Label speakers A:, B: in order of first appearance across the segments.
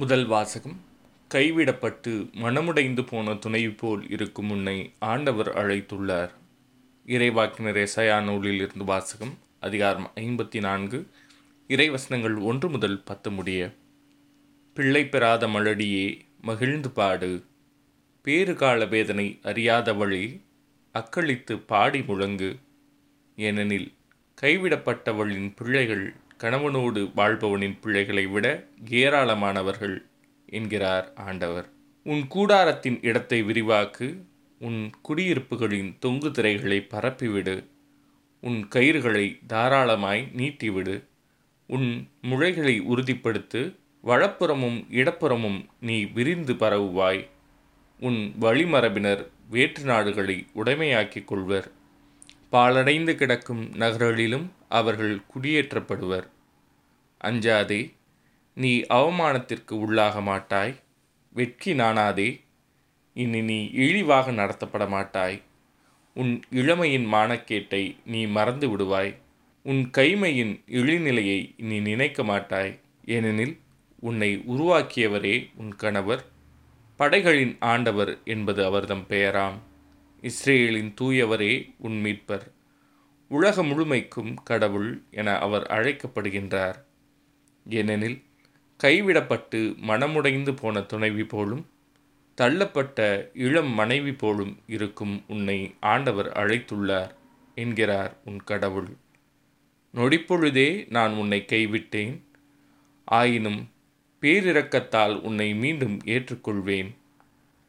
A: முதல் வாசகம் கைவிடப்பட்டு மனமுடைந்து போன துணைவி போல் இருக்கும் உன்னை ஆண்டவர் அழைத்துள்ளார். இறைவாக்கினர் எசையா நூலில் இருந்து வாசகம் அதிகாரம் ஐம்பத்தி நான்கு இறைவசனங்கள் ஒன்று முதல் பத்து முடிய பிள்ளை பெறாத மலடியே மகிழ்ந்து பாடு. பேறு கால வேதனை அறியாதவளே அக்களித்து பாடி முழங்கு. ஏனெனில் கைவிடப்பட்டவளின் பிள்ளைகள் கணவனோடு வாழ்பவனின் பிள்ளைகளை விட ஏராளமானவர்கள் என்கிறார் ஆண்டவர். உன் கூடாரத்தின் இடத்தை விரிவாக்கு உன் குடியிருப்புகளின் தொங்கு திரைகளை பரப்பிவிடு உன் கயிறுகளை தாராளமாய் நீட்டிவிடு உன் முளைகளை உறுதிப்படுத்து வலப்புறமும் இடப்புறமும் நீ விரிந்து பரவுவாய் உன் வழிமரபினர் வேற்று நாடுகளை உடைமையாக்கிக் கொள்வர். பாழடைந்து கிடக்கும் நகர்களிலும் அவர்கள் குடியேற்றப்படுவர். அஞ்சாதே நீ அவமானத்திற்கு உள்ளாக மாட்டாய். வெட்கி நாணாதே இனி நீ இழிவாக நடத்தப்பட மாட்டாய். உன் இளமையின் மானக்கேட்டை நீ மறந்து விடுவாய். உன் கைமையின் இழிநிலையை நீ நினைக்க மாட்டாய். ஏனெனில் உன்னை உருவாக்கியவரே உன் கணவர். படைகளின் ஆண்டவர் என்பது அவர்தம் பெயராம். இஸ்ரேலின் தூயவரே உன் மீட்பர். உலக முழுமைக்கும் கடவுள் என அவர் அழைக்கப்படுகின்றார். ஏனெனில் கைவிடப்பட்டு மனமுடைந்து போன துணைவி போலும் தள்ளப்பட்ட இளம் மனைவி போலும் இருக்கும் உன்னை ஆண்டவர் அழைத்துள்ளார் என்கிறார் உன் கடவுள். நொடிப்பொழுதே நான் உன்னை கைவிட்டேன். ஆயினும் பேரிரக்கத்தால் உன்னை மீண்டும் ஏற்றுக்கொள்வேன்.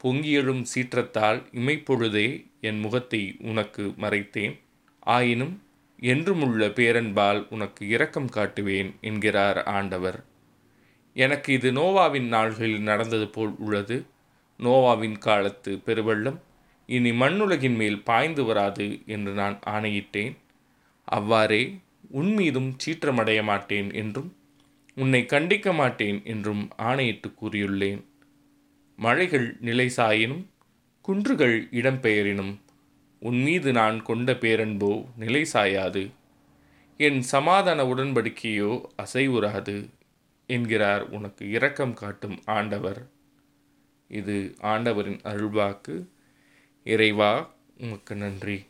A: பொங்கியெழும் சீற்றத்தால் இமைப்பொழுதே என் முகத்தை உனக்கு மறைத்தேன். ஆயினும் என்றுமுள்ள பேரன்பால் உனக்கு இரக்கம் காட்டுவேன் என்கிறார் ஆண்டவர். எனக்கு இது நோவாவின் நாள்களில் நடந்தது போல் உள்ளது. நோவாவின் காலத்து பெருவெள்ளம் இனி மண்ணுலகின் மேல் பாய்ந்து வராது என்று நான் ஆணையிட்டேன். அவ்வாறே உன் மீதும் சீற்றமடைய மாட்டேன் என்றும் உன்னை கண்டிக்க மாட்டேன் என்றும் ஆணையிட்டு கூறியுள்ளேன். மழைகள் நிலை சாயினும் குன்றுகள் இடம்பெயரினும் உன் மீது நான் கொண்ட பேரன்போ நிலை சாயாது. என் சமாதான உடன்படிக்கையோ அசைவுறாது என்கிறார் உனக்கு இரக்கம் காட்டும் ஆண்டவர். இது ஆண்டவரின் அருள்வாக்கு. இறைவா உமக்கு நன்றி.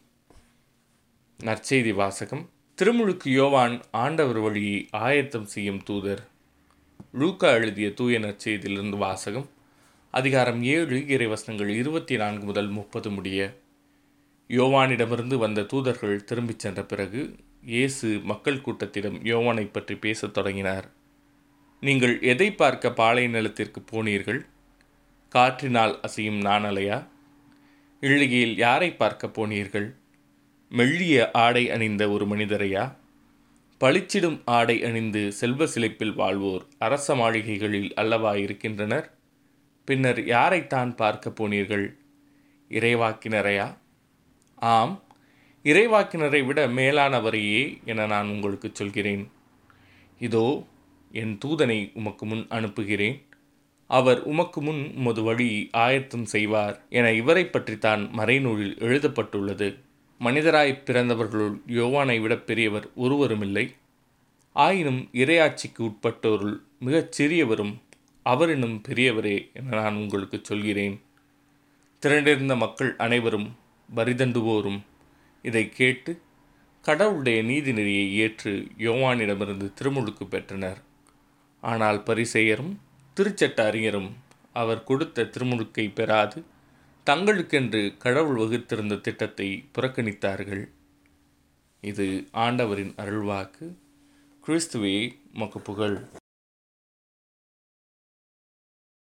A: நற்செய்தி வாசகம். திருமுழுக்கு யோவான் ஆண்டவர் வழியை ஆயத்தம் செய்யும் தூதர். லூக்கா எழுதிய தூய நற்செய்தியிலிருந்து வாசகம். அதிகாரம் ஏழு இறைவசனங்கள் இருபத்தி நான்கு முதல் முப்பது முடிய. யோவானிடமிருந்து வந்த தூதர்கள் திரும்பிச் சென்ற பிறகு இயேசு மக்கள் கூட்டத்திடம் யோவானை பற்றி பேசத் தொடங்கினார். நீங்கள் எதை பார்க்க பாலை நிலத்திற்கு போனீர்கள்? காற்றினால் அசையும் நாணலையா? இழுகையில் யாரை பார்க்க போனீர்கள்? மெல்லிய ஆடை அணிந்த ஒரு மனிதரையா? பளிச்சிடும் ஆடை அணிந்து செல்வ சிலைப்பில் வாழ்வோர் அரச மாளிகைகளில் அல்லவா இருக்கின்றனர்? பின்னர் யாரைத்தான் பார்க்க போனீர்கள்? இறைவாக்கினரையா? ஆம் இறைவாக்கினரை விட மேலானவரையே என நான் உங்களுக்கு சொல்கிறேன். இதோ என் தூதனை உமக்கு முன் அனுப்புகிறேன். அவர் உமக்கு முன் உமது வழி ஆயத்தம் செய்வார் என இவரை பற்றித்தான் மறைநூலில் எழுதப்பட்டுள்ளது. மனிதராய் பிறந்தவர்களுள் யோவானை விட பெரியவர் ஒருவருமில்லை. ஆயினும் இரையாட்சிக்கு உட்பட்டோருள் மிகச் சிறியவரும் அவர் என்னும் பெரியவரே என நான் உங்களுக்கு சொல்கிறேன். திரண்டிருந்த மக்கள் அனைவரும் வரிதண்டுவோரும் இதை கேட்டு கடவுளுடைய நீதிநெறியை ஏற்று யோவானிடமிருந்து திருமுழுக்கு பெற்றனர். ஆனால் பரிசெயரும் திருச்சட்ட அறிஞரும் அவர் கொடுத்த திருமுழுக்கை பெறாது தங்களுக்கென்று கடவுள் வகுத்திருந்த திட்டத்தை புறக்கணித்தார்கள். இது ஆண்டவரின் அருள்வாக்கு. கிறிஸ்துவே மக்கு புகழ்.